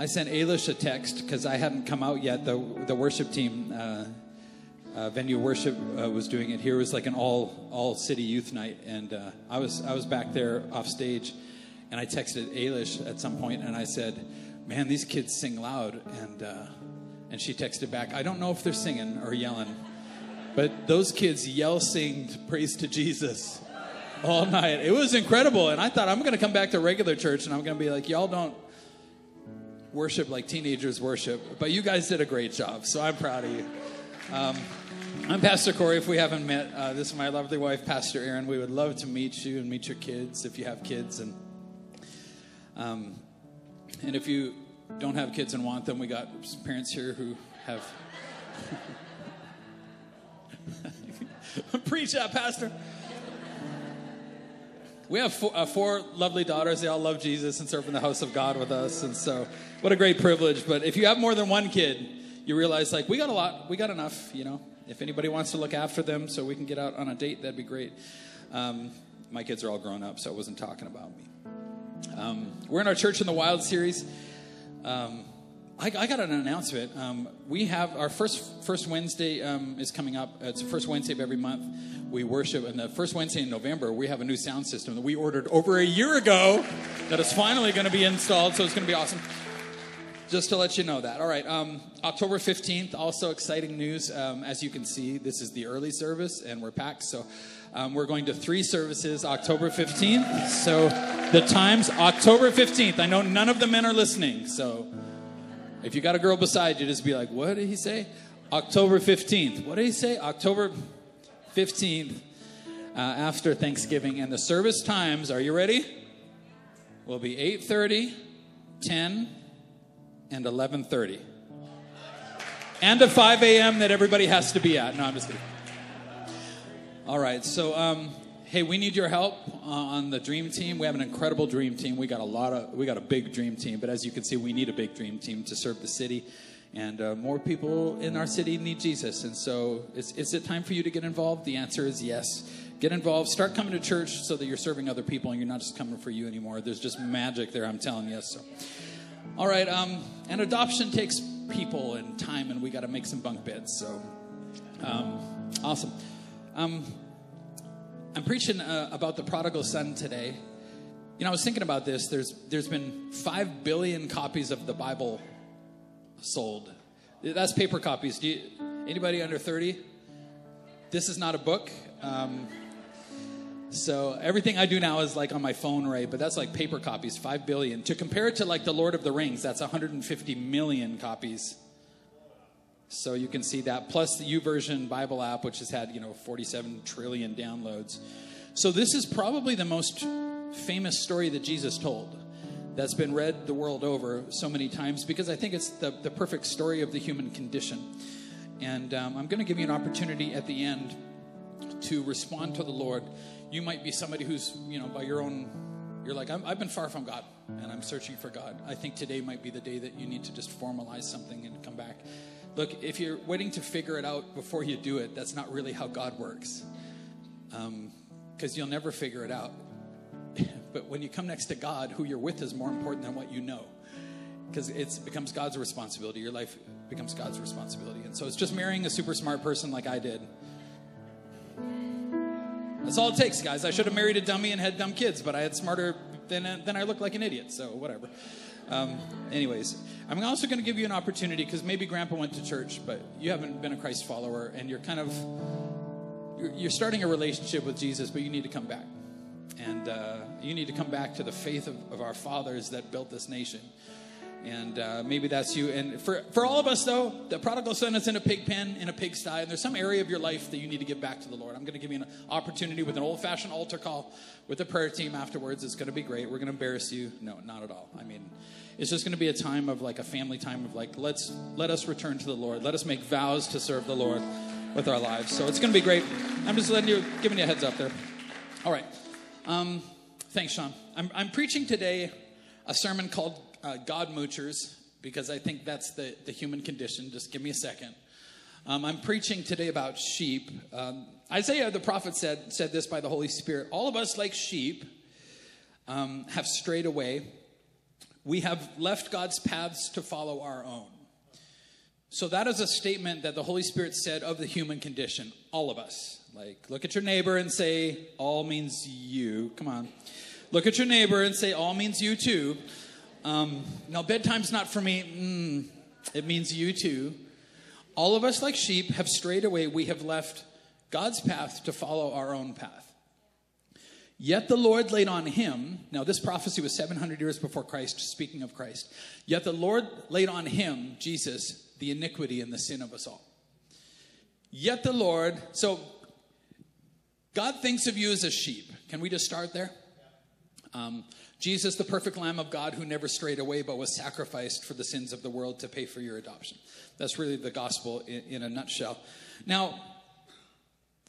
I sent Ailish a text because I hadn't come out yet. The the worship team, uh, uh, venue worship, uh, was doing it here. It was like an all all city youth night, and uh, I was I was back there off stage, and I texted Ailish at some point, and I said, "Man, these kids sing loud," and uh, and she texted back, "I don't know if they're singing or yelling, but those kids yell, sing praise to Jesus." All night. It was incredible. And I thought I'm going to come back to regular church and I'm going to be like, y'all don't worship like teenagers worship, but you guys did a great job, so I'm proud of you. Um, I'm Pastor Corey. If we haven't met, uh, this is my lovely wife, Pastor Erin. We would love to meet you and meet your kids if you have kids, and um, and if you don't have kids and want them, we got some parents here who have. Preach that, Pastor. We have four, uh, four, lovely daughters. They all love Jesus and serve in the house of God with us. And so, what a great privilege. But if you have more than one kid, you realize, like, we got a lot, we got enough, you know. If anybody wants to look after them so we can get out on a date, that'd be great. Um, my kids are all grown up, so I wasn't talking about me. Um, we're in our Church in the Wild series. Um, I, I, got an announcement. Um, we have our first first Wednesday um, is coming up. It's the first Wednesday of every month. We worship, and the first Wednesday in November, we have a new sound system that we ordered over a year ago. That is finally going to be installed, so it's going to be awesome. Just to let you know that. All right, um, October fifteenth. Also exciting news. Um, as you can see, this is the early service, and we're packed. So. Um, we're going to three services October 15th. So the times October 15th. I know none of the men are listening, so if you got a girl beside you, just be like, what did he say? October 15th. What did he say? October 15th uh, after Thanksgiving. And the service times, are you ready? Will be 8.30, 10, and 11.30. And a 5 a.m. that everybody has to be at. No, I'm just kidding. All right, so um, hey, we need your help on the dream team. We have an incredible dream team. We got a lot of, we got a big dream team. But as you can see, we need a big dream team to serve the city, and uh, more people in our city need Jesus. And so, is, is it time for you to get involved? The answer is yes. Get involved. Start coming to church so that you're serving other people and you're not just coming for you anymore. There's just magic there. I'm telling you. So, all right. Um, and adoption takes people and time, and we got to make some bunk beds. So, um, awesome. Um, I'm preaching uh, about the prodigal son today. You know, I was thinking about this. There's there's been five billion copies of the Bible sold. That's paper copies. Do you, anybody under 30? This is not a book. Um, so everything I do now is like on my phone, right? But that's like paper copies, five billion. To compare it to like the Lord of the Rings, that's 150 million copies. So you can see that, plus the YouVersion Bible app, which has had, you know, 47 trillion downloads. So this is probably the most famous story that Jesus told that's been read the world over so many times because I think it's the, the perfect story of the human condition. And um, I'm going to give you an opportunity at the end to respond to the Lord. You might be somebody who's, you know, by your own, you're like, i have been far from God and I'm searching for God. I think today might be the day that you need to just formalize something and come back. Look, if you're waiting to figure it out before you do it, that's not really how God works. Because um, you'll never figure it out. but when you come next to God, who you're with is more important than what you know. Because it becomes God's responsibility. Your life becomes God's responsibility. And so it's just marrying a super smart person like I did. That's all it takes, guys. I should have married a dummy and had dumb kids, but I had smarter than, than I looked like an idiot, so whatever. Um, anyways, I'm also going to give you an opportunity because maybe Grandpa went to church, but you haven't been a Christ follower, and you're kind of you're, starting a relationship with Jesus, but you need to come back, and uh, you need to come back to the faith of, of our fathers that built this nation. And uh, maybe that's you. And for, for all of us, though, the prodigal son is in a pig pen, in a pigsty, and there's some area of your life that you need to give back to the Lord. I'm going to give you an opportunity with an old fashioned altar call with the prayer team afterwards. It's going to be great. We're going to embarrass you. No, not at all. I mean, it's just going to be a time of like a family time of like, let's let us return to the Lord. Let us make vows to serve the Lord with our lives. So it's going to be great. I'm just letting you, giving you a heads up there. All right. Um, thanks, Sean. I'm, I'm preaching today a sermon called uh, God Moochers because I think that's the, the human condition. Just give me a second. Um, I'm preaching today about sheep. Um, Isaiah the prophet said, said this by the Holy Spirit All of us, like sheep, um, have strayed away. we have left God's paths to follow our own. So that is a statement that the Holy Spirit said of the human condition, all of us. Like, look at your neighbor and say, all means you. Come on. Look at your neighbor and say, all means you too. Um, now, bedtime's not for me. Mm, it means you too. All of us, like sheep, have strayed away. We have left God's path to follow our own path. Yet the Lord laid on him, now this prophecy was 700 years before Christ, speaking of Christ. Yet the Lord laid on him, Jesus, the iniquity and the sin of us all. Yet the Lord, so God thinks of you as a sheep. Can we just start there? Um, Jesus, the perfect Lamb of God who never strayed away but was sacrificed for the sins of the world to pay for your adoption. That's really the gospel in, in a nutshell. Now,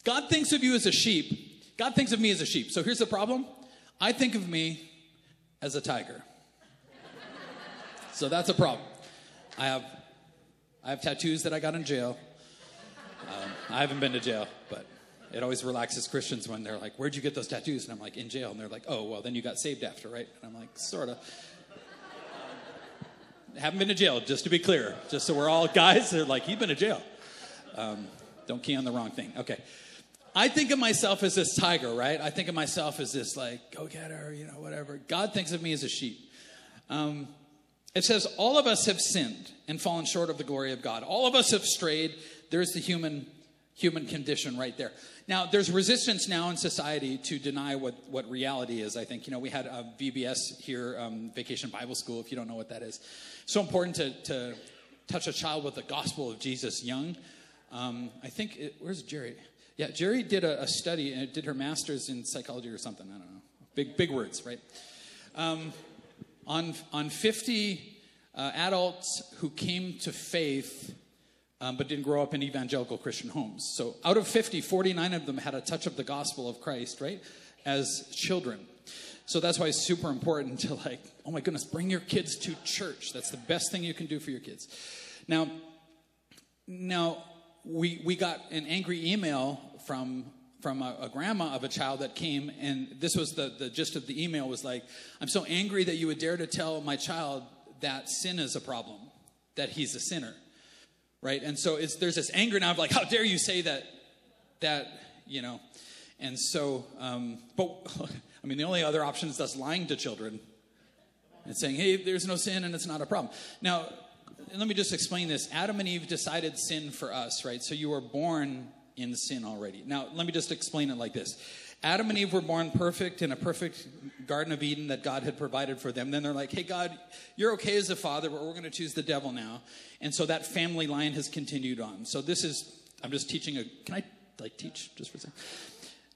God thinks of you as a sheep, God thinks of me as a sheep. So here's the problem I think of me as a tiger. so that's a problem. I have, I have tattoos that I got in jail. Um, I haven't been to jail, but it always relaxes Christians when they're like, Where'd you get those tattoos? And I'm like, In jail. And they're like, Oh, well, then you got saved after, right? And I'm like, Sort of. haven't been to jail, just to be clear. Just so we're all guys, they're like, You've been to jail. Um, don't key on the wrong thing. Okay. I think of myself as this tiger, right? I think of myself as this, like, go get her, you know, whatever. God thinks of me as a sheep. Um, it says, All of us have sinned and fallen short of the glory of God. All of us have strayed. There's the human human condition right there. Now, there's resistance now in society to deny what, what reality is, I think. You know, we had a VBS here, um, Vacation Bible School, if you don't know what that is. So important to, to touch a child with the gospel of Jesus young. Um, I think, it, where's Jerry? Yeah, Jerry did a, a, study and did her master's in psychology or something. I don't know. Big, big words, right? Um, on, on 50 uh, adults who came to faith um, but didn't grow up in evangelical Christian homes. So out of 50, 49 of them had a touch of the gospel of Christ, right? As children. So that's why it's super important to like, oh my goodness, bring your kids to church. That's the best thing you can do for your kids. Now, now we, we got an angry email from from a, a, grandma of a child that came and this was the, the gist of the email was like i'm so angry that you would dare to tell my child that sin is a problem that he's a sinner right? And so there's this anger now of like how dare you say that that you know? And so um, but i mean the only other option is thus lying to children and saying hey there's no sin and it's not a problem. Now let me just explain this. Adam and eve decided sin for us right? So you were born in sin already. Now, let me just explain it like this Adam and Eve were born perfect in a perfect Garden of Eden that God had provided for them. Then they're like, hey, God, you're okay as a father, but we're going to choose the devil now. And so that family line has continued on. So this is, I'm just teaching a, can I like teach just for a second?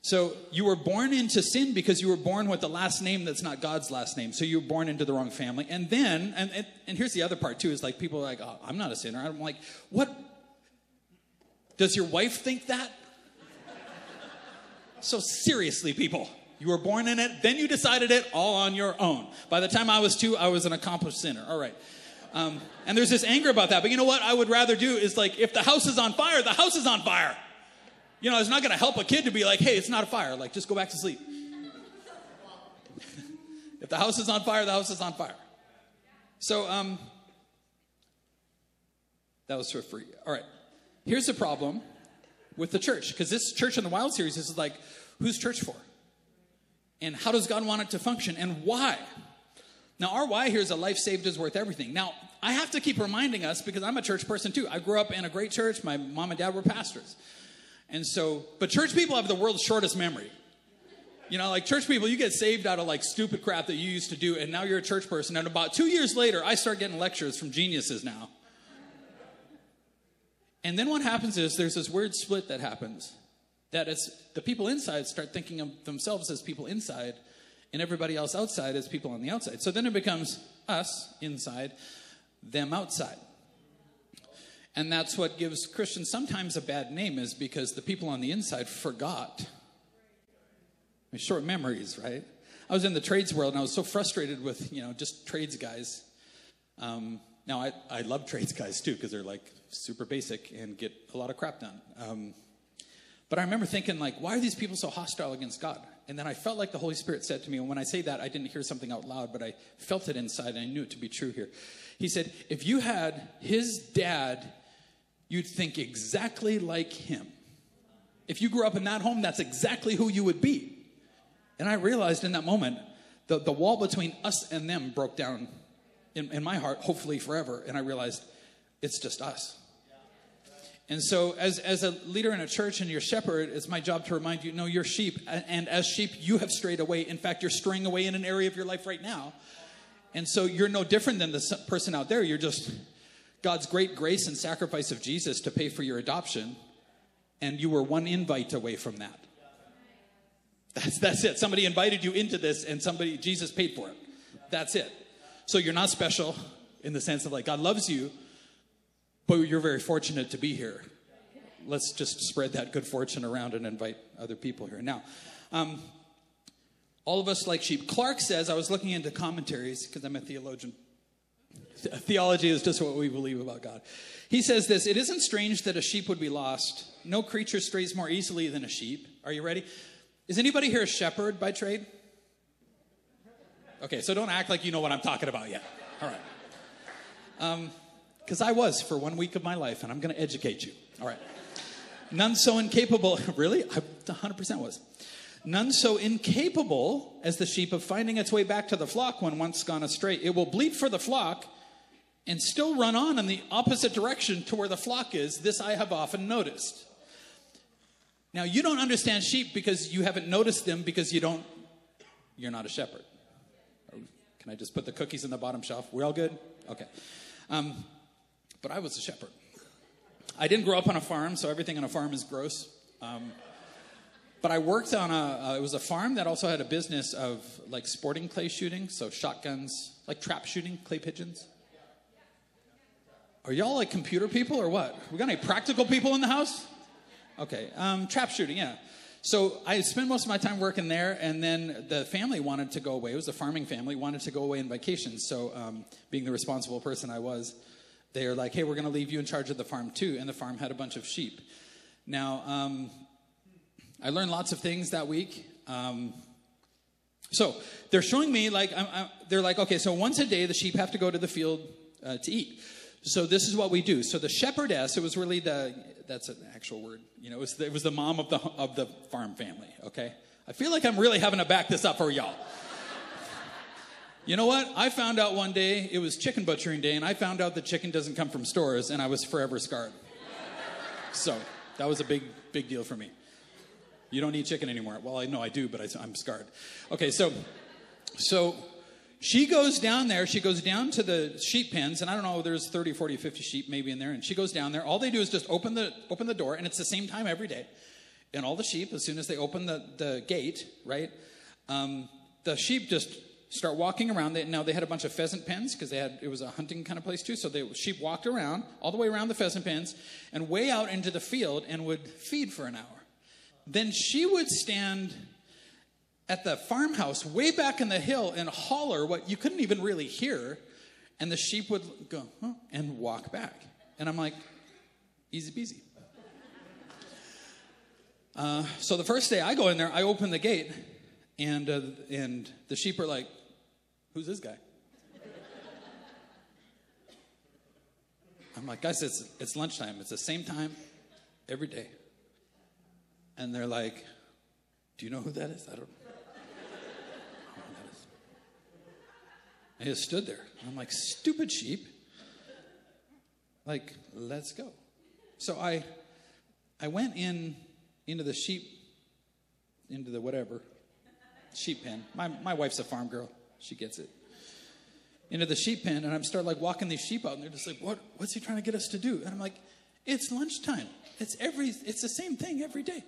So you were born into sin because you were born with the last name that's not God's last name. So you were born into the wrong family. And then, and, and, and here's the other part too, is like people are like, oh, I'm not a sinner. I'm like, what does your wife think that? So, seriously, people, you were born in it, then you decided it all on your own. By the time I was two, I was an accomplished sinner. All right. Um, and there's this anger about that. But you know what I would rather do is like, if the house is on fire, the house is on fire. You know, it's not going to help a kid to be like, hey, it's not a fire. Like, just go back to sleep. if the house is on fire, the house is on fire. So, um, that was for free. All right. Here's the problem with the church, because this Church in the Wild series is like, who's church for? And how does God want it to function? And why? Now, our why here is a life saved is worth everything. Now, I have to keep reminding us because I'm a church person too. I grew up in a great church. My mom and dad were pastors. And so, but church people have the world's shortest memory. You know, like church people, you get saved out of like stupid crap that you used to do, and now you're a church person. And about two years later, I start getting lectures from geniuses now. And then what happens is there's this weird split that happens. That it's the people inside start thinking of themselves as people inside, and everybody else outside as people on the outside. So then it becomes us inside, them outside. And that's what gives Christians sometimes a bad name, is because the people on the inside forgot. Short memories, right? I was in the trades world and I was so frustrated with, you know, just trades guys. Um, now, I, I love trades guys too, because they're like super basic and get a lot of crap done. Um, but I remember thinking, like, why are these people so hostile against God? And then I felt like the Holy Spirit said to me, and when I say that, I didn't hear something out loud, but I felt it inside and I knew it to be true here. He said, If you had his dad, you'd think exactly like him. If you grew up in that home, that's exactly who you would be. And I realized in that moment, the, the wall between us and them broke down in, in my heart, hopefully forever. And I realized it's just us. And so, as, as a leader in a church and your shepherd, it's my job to remind you no, you're sheep. And as sheep, you have strayed away. In fact, you're straying away in an area of your life right now. And so, you're no different than the person out there. You're just God's great grace and sacrifice of Jesus to pay for your adoption. And you were one invite away from that. That's, that's it. Somebody invited you into this, and somebody, Jesus paid for it. That's it. So, you're not special in the sense of like God loves you, but you're very fortunate to be here. Let's just spread that good fortune around and invite other people here. Now, um, all of us like sheep. Clarke says, I was looking into commentaries because I'm a theologian. Theology is just what we believe about God. He says this It isn't strange that a sheep would be lost. No creature strays more easily than a sheep. Are you ready? Is anybody here a shepherd by trade? Okay, so don't act like you know what I'm talking about yet. All right. Um, because I was for one week of my life, and I'm going to educate you. All right. None so incapable, really? I 100% was. None so incapable as the sheep of finding its way back to the flock when once gone astray. It will bleat for the flock and still run on in the opposite direction to where the flock is. This I have often noticed. Now, you don't understand sheep because you haven't noticed them because you don't, you're not a shepherd. Can I just put the cookies in the bottom shelf? We're all good? Okay. Um, but I was a shepherd. I didn't grow up on a farm, so everything on a farm is gross. Um, but I worked on a, uh, it was a farm that also had a business of like sporting clay shooting, so shotguns, like trap shooting, clay pigeons. Are y'all like computer people or what? We got any practical people in the house? Okay, um, trap shooting, yeah. So I spent most of my time working there, and then the family wanted to go away. It was a farming family, wanted to go away on vacation. So, um, being the responsible person I was, they're like, hey, we're going to leave you in charge of the farm too. And the farm had a bunch of sheep. Now, um, I learned lots of things that week. Um, so they're showing me, like, I'm, I'm, they're like, okay, so once a day the sheep have to go to the field uh, to eat. So this is what we do. So the shepherdess, it was really the, that's an actual word, you know, it was the, it was the mom of the, of the farm family, okay? I feel like I'm really having to back this up for y'all. You know what? I found out one day it was chicken butchering day, and I found out that chicken doesn't come from stores, and I was forever scarred. So that was a big, big deal for me. You don't eat chicken anymore. Well, I know I do, but I, I'm scarred. Okay, so, so she goes down there. She goes down to the sheep pens, and I don't know. There's 30, 40, 50 sheep maybe in there, and she goes down there. All they do is just open the open the door, and it's the same time every day. And all the sheep, as soon as they open the the gate, right, um, the sheep just start walking around. They, now they had a bunch of pheasant pens because they had it was a hunting kind of place too. So the sheep walked around all the way around the pheasant pens and way out into the field and would feed for an hour. Then she would stand at the farmhouse way back in the hill and holler what you couldn't even really hear, and the sheep would go huh, and walk back. And I'm like, easy peasy. Uh, so the first day I go in there, I open the gate, and uh, and the sheep are like, Who's this guy? I'm like, guys, it's, it's lunchtime. It's the same time every day. And they're like, do you know who that is? I don't, I don't know who that is. I just stood there. I'm like, stupid sheep. Like, let's go. So I, I went in into the sheep, into the whatever, sheep pen. My, my wife's a farm girl. She gets it. Into the sheep pen, and I'm start like walking these sheep out, and they're just like, "What? What's he trying to get us to do?" And I'm like, "It's lunchtime. It's every. It's the same thing every day."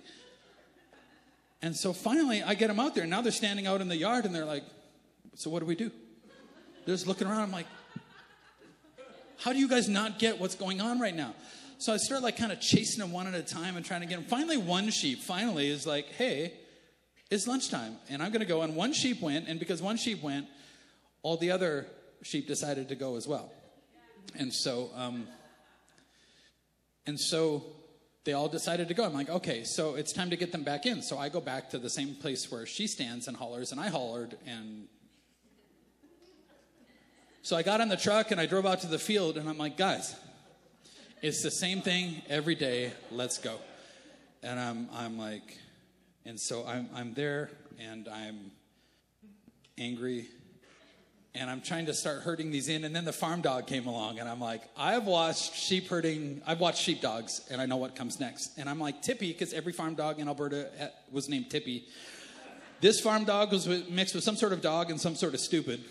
And so finally, I get them out there. Now they're standing out in the yard, and they're like, "So what do we do?" They're just looking around. I'm like, "How do you guys not get what's going on right now?" So I start like kind of chasing them one at a time and trying to get them. Finally, one sheep finally is like, "Hey." It's lunchtime, and I'm going to go. And one sheep went, and because one sheep went, all the other sheep decided to go as well. And so, um, and so they all decided to go. I'm like, okay, so it's time to get them back in. So I go back to the same place where she stands and hollers, and I hollered, and so I got in the truck and I drove out to the field, and I'm like, guys, it's the same thing every day. Let's go. And I'm, I'm like, and so I'm, I'm there, and I'm angry and I'm trying to start herding these in. And then the farm dog came along, and I'm like, I've watched sheep herding, I've watched sheepdogs, and I know what comes next. And I'm like, Tippy, because every farm dog in Alberta was named Tippy. This farm dog was mixed with some sort of dog and some sort of stupid.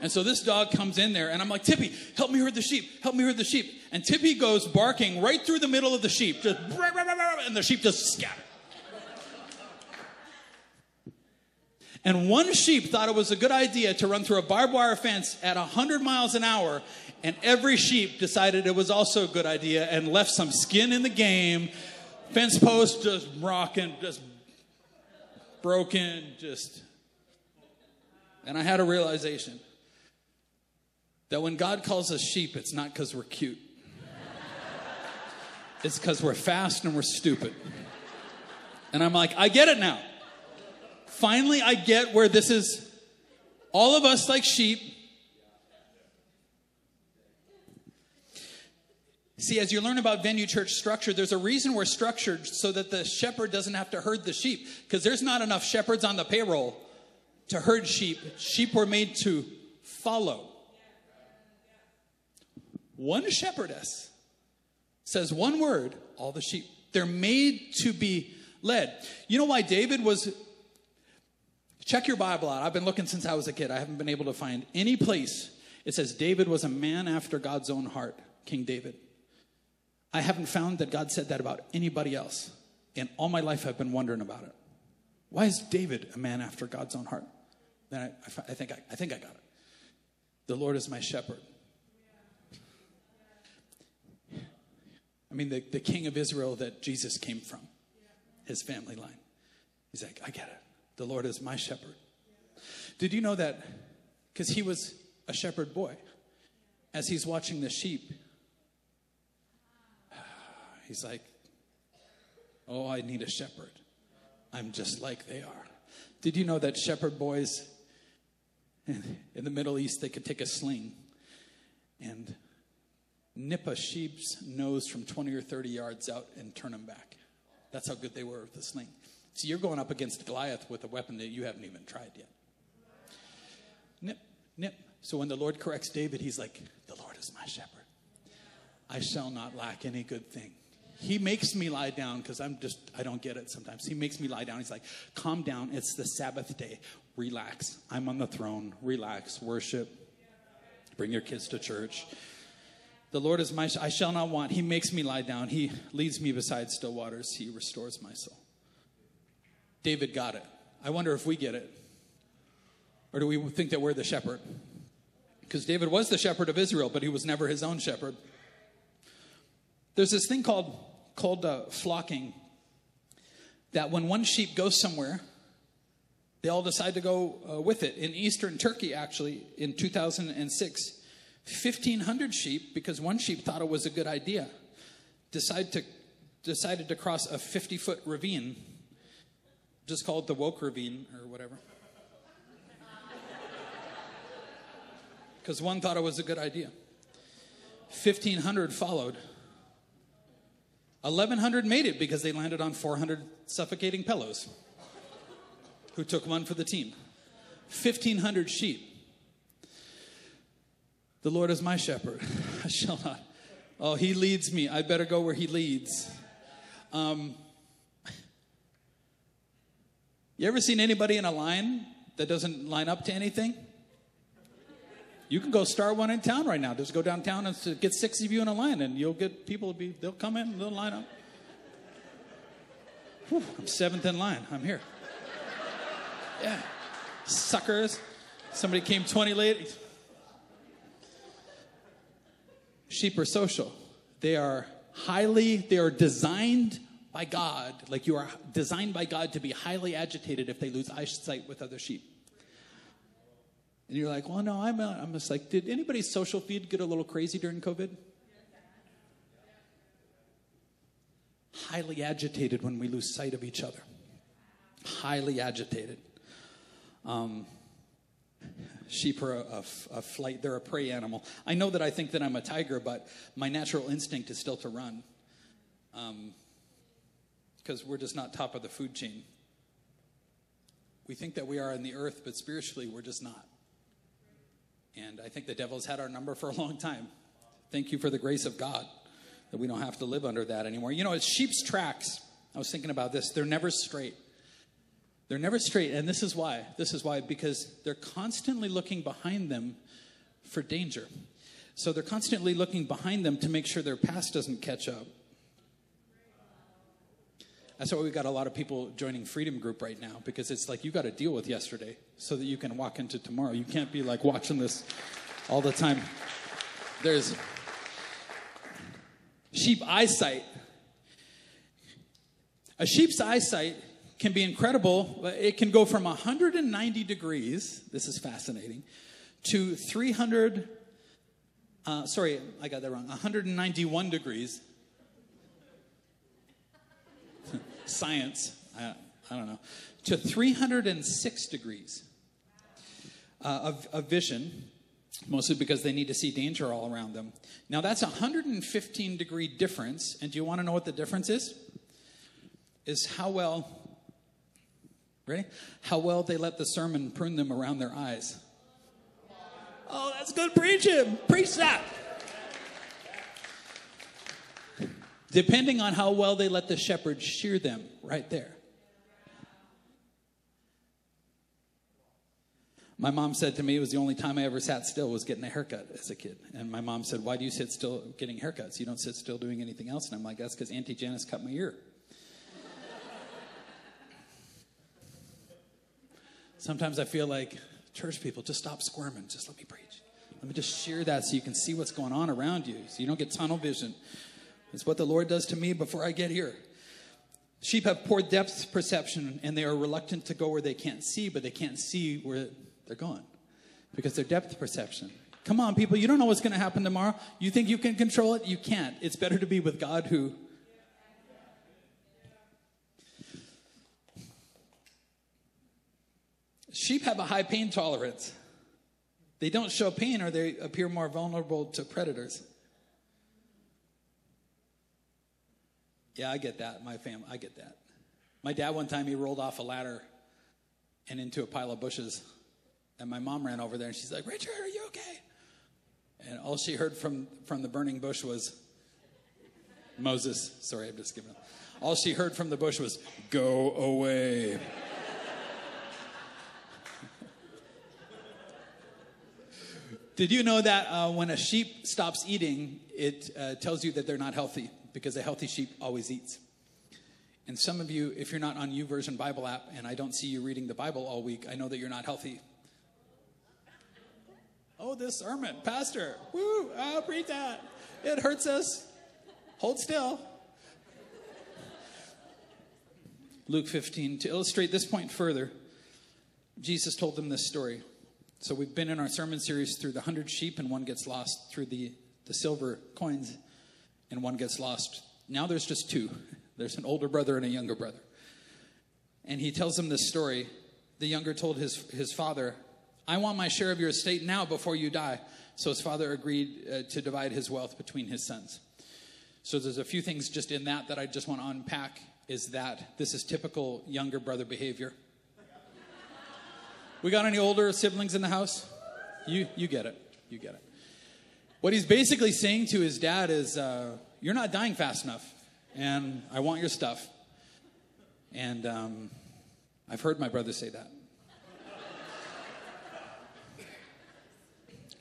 And so this dog comes in there, and I'm like, Tippy, help me herd the sheep, help me herd the sheep. And Tippy goes barking right through the middle of the sheep, just, and the sheep just scatter. And one sheep thought it was a good idea to run through a barbed wire fence at 100 miles an hour, and every sheep decided it was also a good idea and left some skin in the game. Fence post just rocking, just broken, just. And I had a realization that when God calls us sheep, it's not because we're cute, it's because we're fast and we're stupid. And I'm like, I get it now finally I get where this is all of us like sheep. See, as you learn about venue church structure, there's a reason we're structured so that the shepherd doesn't have to herd the sheep because there's not enough shepherds on the payroll to herd sheep. Sheep were made to follow. One shepherdess says one word, all the sheep. They're made to be led. You know why David was Check your Bible out. I've been looking since I was a kid. I haven't been able to find any place it says David was a man after God's own heart, King David. I haven't found that God said that about anybody else. And all my life I've been wondering about it. Why is David a man after God's own heart? Then I, I, think, I, I think I got it. The Lord is my shepherd. I mean, the, the king of Israel that Jesus came from, his family line. He's like, I get it. The Lord is my shepherd. Did you know that? Because he was a shepherd boy. As he's watching the sheep, he's like, Oh, I need a shepherd. I'm just like they are. Did you know that shepherd boys in the Middle East, they could take a sling and nip a sheep's nose from 20 or 30 yards out and turn them back? That's how good they were with the sling. So you're going up against Goliath with a weapon that you haven't even tried yet. Nip, nip. So when the Lord corrects David, he's like, The Lord is my shepherd. I shall not lack any good thing. He makes me lie down because I'm just, I don't get it sometimes. He makes me lie down. He's like, Calm down. It's the Sabbath day. Relax. I'm on the throne. Relax. Worship. Bring your kids to church. The Lord is my, I shall not want. He makes me lie down. He leads me beside still waters. He restores my soul. David got it. I wonder if we get it. Or do we think that we're the shepherd? Because David was the shepherd of Israel, but he was never his own shepherd. There's this thing called, called uh, flocking that when one sheep goes somewhere, they all decide to go uh, with it. In eastern Turkey, actually, in 2006, 1,500 sheep, because one sheep thought it was a good idea, decide to, decided to cross a 50 foot ravine just call it the woke ravine or whatever. Because one thought it was a good idea. 1,500 followed. 1,100 made it because they landed on 400 suffocating pillows who took one for the team. 1,500 sheep. The Lord is my shepherd. I shall not. Oh, he leads me. I better go where he leads. Um, you ever seen anybody in a line that doesn't line up to anything? You can go start one in town right now. Just go downtown and get six of you in a line, and you'll get people. Be they'll come in, they'll line up. Whew, I'm seventh in line. I'm here. Yeah, suckers. Somebody came 20 late. Sheep are social. They are highly. They are designed by God, like you are designed by God to be highly agitated if they lose eyesight with other sheep. And you're like, well, no, I'm, I'm just like, did anybody's social feed get a little crazy during COVID? highly agitated when we lose sight of each other. Highly agitated. Um, sheep are a, a, a, flight, they're a prey animal. I know that I think that I'm a tiger, but my natural instinct is still to run. Because we're just not top of the food chain. We think that we are in the earth, but spiritually, we're just not. And I think the devil's had our number for a long time. Thank you for the grace of God that we don't have to live under that anymore. You know, it's sheep's tracks. I was thinking about this. They're never straight. They're never straight. And this is why. This is why, because they're constantly looking behind them for danger. So they're constantly looking behind them to make sure their past doesn't catch up. That's why we've got a lot of people joining Freedom Group right now because it's like you got to deal with yesterday so that you can walk into tomorrow. You can't be like watching this all the time. There's sheep eyesight. A sheep's eyesight can be incredible. It can go from 190 degrees, this is fascinating, to 300, uh, sorry, I got that wrong, 191 degrees science, I, I don't know, to 306 degrees uh, of, of vision, mostly because they need to see danger all around them. Now, that's a 115 degree difference. And do you want to know what the difference is? Is how well, ready? How well they let the sermon prune them around their eyes. Oh, that's good preaching. Preach that. Depending on how well they let the shepherd shear them right there. My mom said to me it was the only time I ever sat still was getting a haircut as a kid. And my mom said, Why do you sit still getting haircuts? You don't sit still doing anything else. And I'm like, That's because Auntie Janice cut my ear. Sometimes I feel like church people, just stop squirming. Just let me preach. Let me just shear that so you can see what's going on around you, so you don't get tunnel vision. It's what the Lord does to me before I get here. Sheep have poor depth perception and they are reluctant to go where they can't see, but they can't see where they're going because their depth perception. Come on, people, you don't know what's going to happen tomorrow. You think you can control it? You can't. It's better to be with God who. Sheep have a high pain tolerance. They don't show pain or they appear more vulnerable to predators. Yeah, I get that. My family, I get that. My dad, one time, he rolled off a ladder and into a pile of bushes. And my mom ran over there and she's like, Richard, are you okay? And all she heard from, from the burning bush was, Moses, sorry, I'm just giving up. All she heard from the bush was, go away. Did you know that uh, when a sheep stops eating, it uh, tells you that they're not healthy? Because a healthy sheep always eats. And some of you, if you're not on YouVersion Bible app and I don't see you reading the Bible all week, I know that you're not healthy. Oh, this sermon, Pastor, woo, I'll preach that. It hurts us. Hold still. Luke 15. To illustrate this point further, Jesus told them this story. So we've been in our sermon series through the hundred sheep, and one gets lost through the, the silver coins and one gets lost. Now there's just two there's an older brother and a younger brother. And he tells him this story. The younger told his, his father, I want my share of your estate now before you die. So his father agreed uh, to divide his wealth between his sons. So there's a few things just in that that I just want to unpack is that this is typical younger brother behavior. We got any older siblings in the house? You you get it. You get it. What he's basically saying to his dad is, uh, You're not dying fast enough, and I want your stuff. And um, I've heard my brother say that.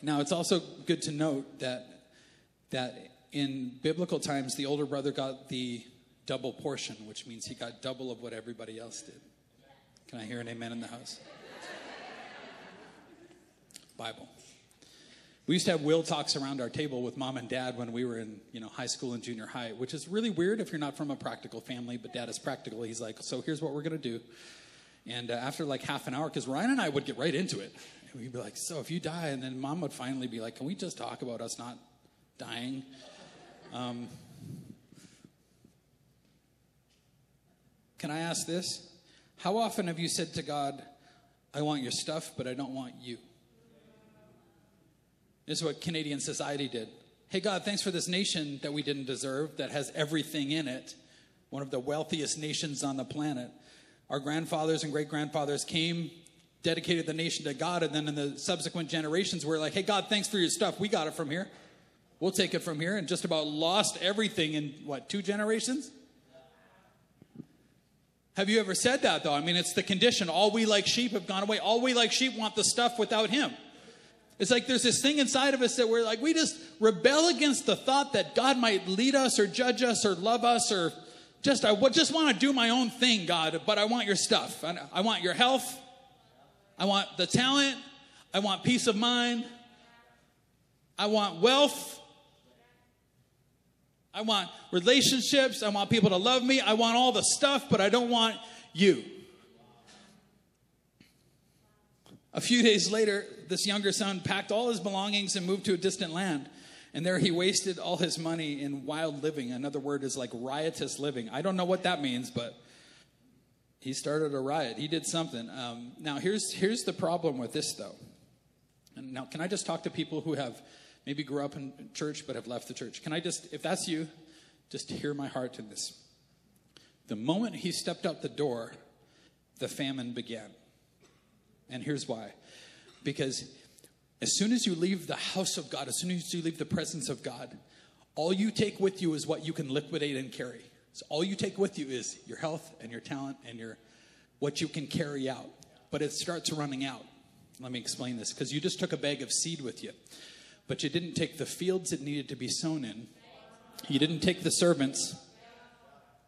now, it's also good to note that, that in biblical times, the older brother got the double portion, which means he got double of what everybody else did. Can I hear an amen in the house? Bible. We used to have will talks around our table with mom and dad when we were in, you know, high school and junior high, which is really weird if you're not from a practical family, but dad is practical. He's like, so here's what we're going to do. And uh, after like half an hour, because Ryan and I would get right into it, and we'd be like, so if you die, and then mom would finally be like, can we just talk about us not dying? Um, Can I ask this? How often have you said to God, I want your stuff, but I don't want you? This is what Canadian society did. Hey, God, thanks for this nation that we didn't deserve, that has everything in it, one of the wealthiest nations on the planet. Our grandfathers and great grandfathers came, dedicated the nation to God, and then in the subsequent generations, we're like, hey, God, thanks for your stuff. We got it from here. We'll take it from here, and just about lost everything in what, two generations? Have you ever said that though? I mean, it's the condition. All we like sheep have gone away. All we like sheep want the stuff without Him. It's like there's this thing inside of us that we're like, we just rebel against the thought that God might lead us or judge us or love us or just, I just want to do my own thing, God, but I want your stuff. I want your health. I want the talent. I want peace of mind. I want wealth. I want relationships. I want people to love me. I want all the stuff, but I don't want you. A few days later, this younger son packed all his belongings and moved to a distant land. And there he wasted all his money in wild living. Another word is like riotous living. I don't know what that means, but he started a riot. He did something. Um, now, here's, here's the problem with this, though. And now, can I just talk to people who have maybe grew up in church but have left the church? Can I just, if that's you, just hear my heart in this? The moment he stepped out the door, the famine began. And here's why because as soon as you leave the house of God, as soon as you leave the presence of God, all you take with you is what you can liquidate and carry. So all you take with you is your health and your talent and your what you can carry out. But it starts running out. Let me explain this because you just took a bag of seed with you, but you didn't take the fields it needed to be sown in. You didn't take the servants.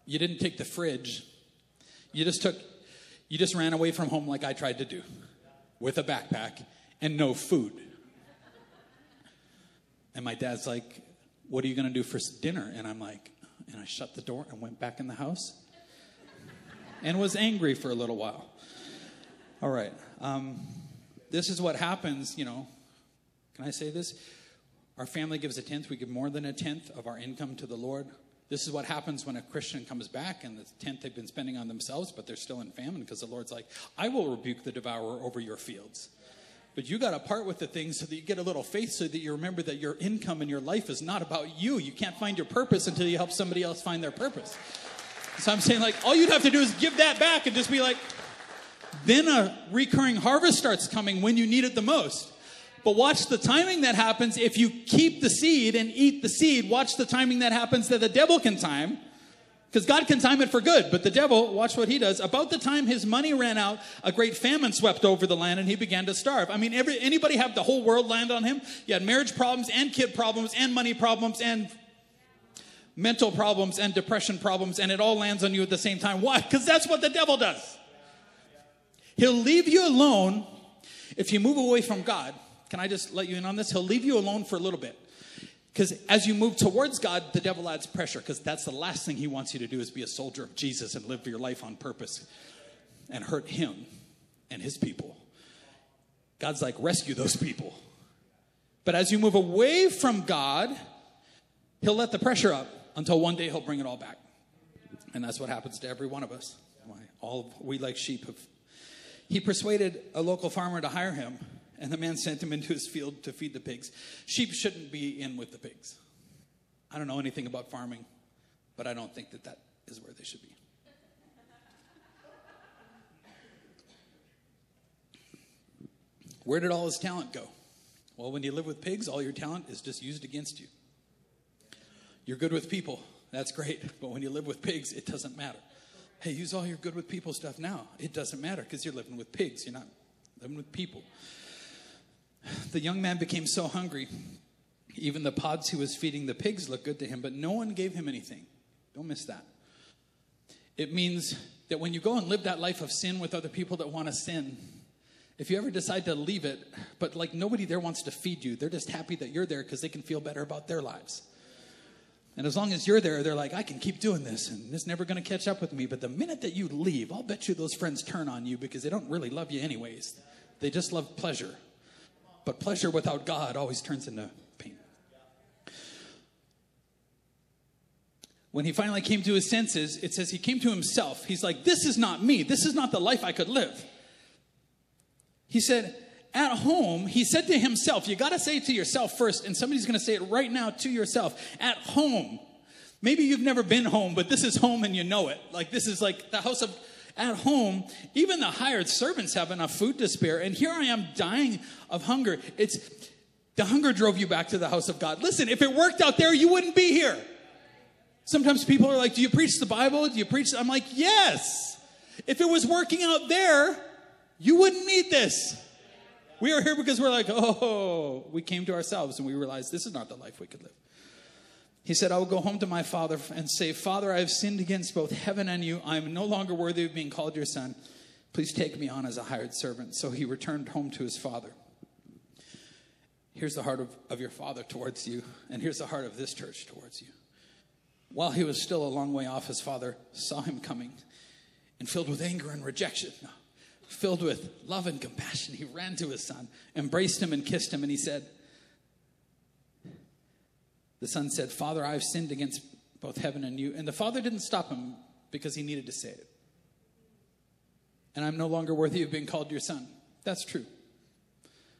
You didn't take the fridge. You just took you just ran away from home like I tried to do with a backpack and no food. And my dad's like, What are you going to do for dinner? And I'm like, And I shut the door and went back in the house and was angry for a little while. All right. Um, this is what happens, you know. Can I say this? Our family gives a tenth. We give more than a tenth of our income to the Lord. This is what happens when a Christian comes back and the tenth they've been spending on themselves, but they're still in famine because the Lord's like, I will rebuke the devourer over your fields. But you got to part with the things so that you get a little faith so that you remember that your income and your life is not about you. You can't find your purpose until you help somebody else find their purpose. So I'm saying, like, all you'd have to do is give that back and just be like, then a recurring harvest starts coming when you need it the most. But watch the timing that happens if you keep the seed and eat the seed. Watch the timing that happens that the devil can time. Because God can time it for good, but the devil, watch what he does. About the time his money ran out, a great famine swept over the land and he began to starve. I mean, every, anybody have the whole world land on him? You had marriage problems and kid problems and money problems and mental problems and depression problems, and it all lands on you at the same time. Why? Because that's what the devil does. He'll leave you alone if you move away from God can I just let you in on this? He'll leave you alone for a little bit. Because as you move towards God, the devil adds pressure because that's the last thing he wants you to do is be a soldier of Jesus and live your life on purpose and hurt him and his people. God's like, rescue those people. But as you move away from God, he'll let the pressure up until one day he'll bring it all back. And that's what happens to every one of us. All we like sheep have. He persuaded a local farmer to hire him and the man sent him into his field to feed the pigs. Sheep shouldn't be in with the pigs. I don't know anything about farming, but I don't think that that is where they should be. Where did all his talent go? Well, when you live with pigs, all your talent is just used against you. You're good with people, that's great, but when you live with pigs, it doesn't matter. Hey, use all your good with people stuff now. It doesn't matter because you're living with pigs, you're not living with people. The young man became so hungry, even the pods he was feeding the pigs looked good to him, but no one gave him anything. Don't miss that. It means that when you go and live that life of sin with other people that want to sin, if you ever decide to leave it, but like nobody there wants to feed you, they're just happy that you're there because they can feel better about their lives. And as long as you're there, they're like, I can keep doing this and this never going to catch up with me. But the minute that you leave, I'll bet you those friends turn on you because they don't really love you anyways. They just love pleasure. But pleasure without God always turns into pain. when he finally came to his senses, it says he came to himself. He's like, This is not me. This is not the life I could live. He said, At home, he said to himself, You got to say it to yourself first, and somebody's going to say it right now to yourself. At home. Maybe you've never been home, but this is home and you know it. Like, this is like the house of at home, even the hired servants have enough food to spare. And here I am dying of hunger. It's the hunger drove you back to the house of God. Listen, if it worked out there, you wouldn't be here. Sometimes people are like, Do you preach the Bible? Do you preach? I'm like, Yes. If it was working out there, you wouldn't need this. We are here because we're like, Oh, we came to ourselves and we realized this is not the life we could live. He said, I will go home to my father and say, Father, I have sinned against both heaven and you. I am no longer worthy of being called your son. Please take me on as a hired servant. So he returned home to his father. Here's the heart of, of your father towards you, and here's the heart of this church towards you. While he was still a long way off, his father saw him coming, and filled with anger and rejection, filled with love and compassion, he ran to his son, embraced him, and kissed him, and he said, the son said, Father, I've sinned against both heaven and you. And the father didn't stop him because he needed to say it. And I'm no longer worthy of being called your son. That's true.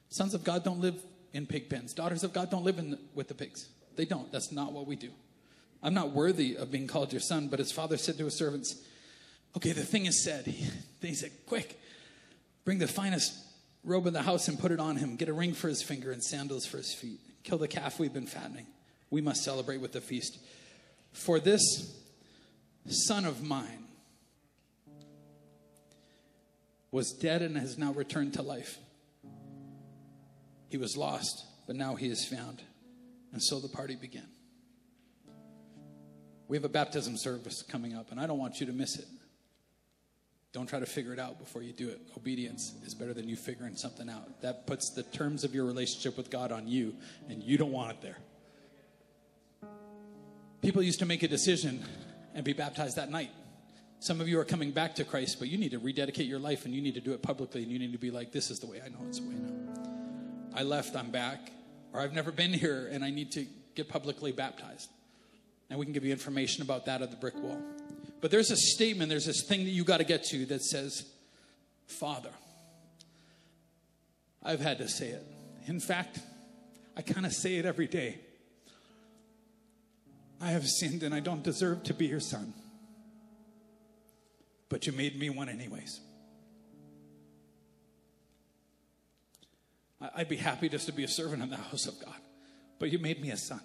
Sons of God don't live in pig pens. Daughters of God don't live the, with the pigs. They don't. That's not what we do. I'm not worthy of being called your son, but his father said to his servants, Okay, the thing is said. He, he said, Quick, bring the finest robe in the house and put it on him. Get a ring for his finger and sandals for his feet. Kill the calf we've been fattening we must celebrate with the feast. For this son of mine was dead and has now returned to life. He was lost, but now he is found. And so the party began. We have a baptism service coming up, and I don't want you to miss it. Don't try to figure it out before you do it. Obedience is better than you figuring something out. That puts the terms of your relationship with God on you, and you don't want it there. People used to make a decision and be baptized that night. Some of you are coming back to Christ, but you need to rededicate your life and you need to do it publicly and you need to be like, this is the way I know it's the way now. I left, I'm back, or I've never been here and I need to get publicly baptized. And we can give you information about that at the brick wall. But there's a statement, there's this thing that you got to get to that says, Father. I've had to say it. In fact, I kind of say it every day. I have sinned and I don't deserve to be your son. But you made me one, anyways. I'd be happy just to be a servant in the house of God, but you made me a son.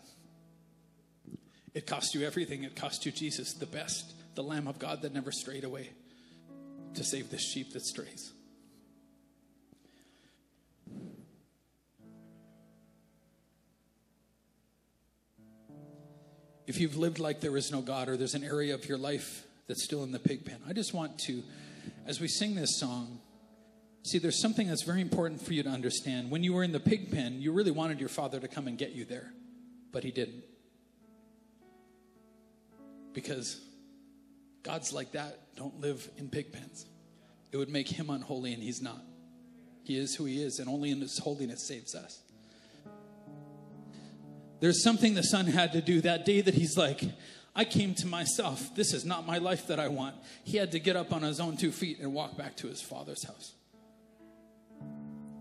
It cost you everything. It cost you Jesus, the best, the Lamb of God that never strayed away, to save the sheep that strays. If you've lived like there is no God or there's an area of your life that's still in the pig pen, I just want to, as we sing this song, see, there's something that's very important for you to understand. When you were in the pig pen, you really wanted your father to come and get you there, but he didn't. Because God's like that don't live in pig pens. It would make him unholy, and he's not. He is who he is, and only in his holiness saves us. There's something the son had to do that day that he's like, I came to myself. This is not my life that I want. He had to get up on his own two feet and walk back to his father's house.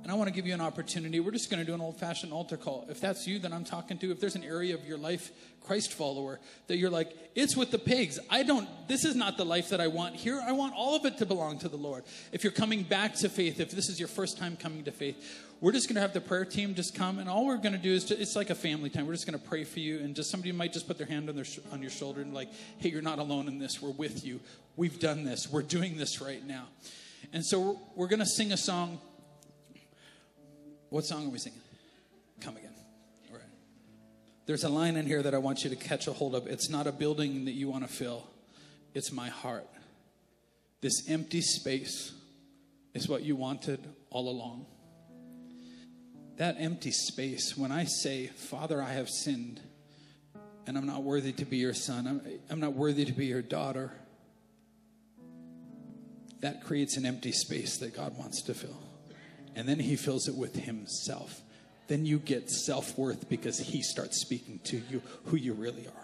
And I want to give you an opportunity. We're just going to do an old fashioned altar call. If that's you that I'm talking to, if there's an area of your life, Christ follower, that you're like, it's with the pigs. I don't, this is not the life that I want here. I want all of it to belong to the Lord. If you're coming back to faith, if this is your first time coming to faith, we're just going to have the prayer team just come. And all we're going to do is, it's like a family time. We're just going to pray for you. And just somebody might just put their hand on, their, on your shoulder and like, hey, you're not alone in this. We're with you. We've done this. We're doing this right now. And so we're, we're going to sing a song what song are we singing? Come again. All right. There's a line in here that I want you to catch a hold of. It's not a building that you want to fill, it's my heart. This empty space is what you wanted all along. That empty space, when I say, Father, I have sinned, and I'm not worthy to be your son, I'm, I'm not worthy to be your daughter, that creates an empty space that God wants to fill and then he fills it with himself. Then you get self worth because he starts speaking to you who you really are.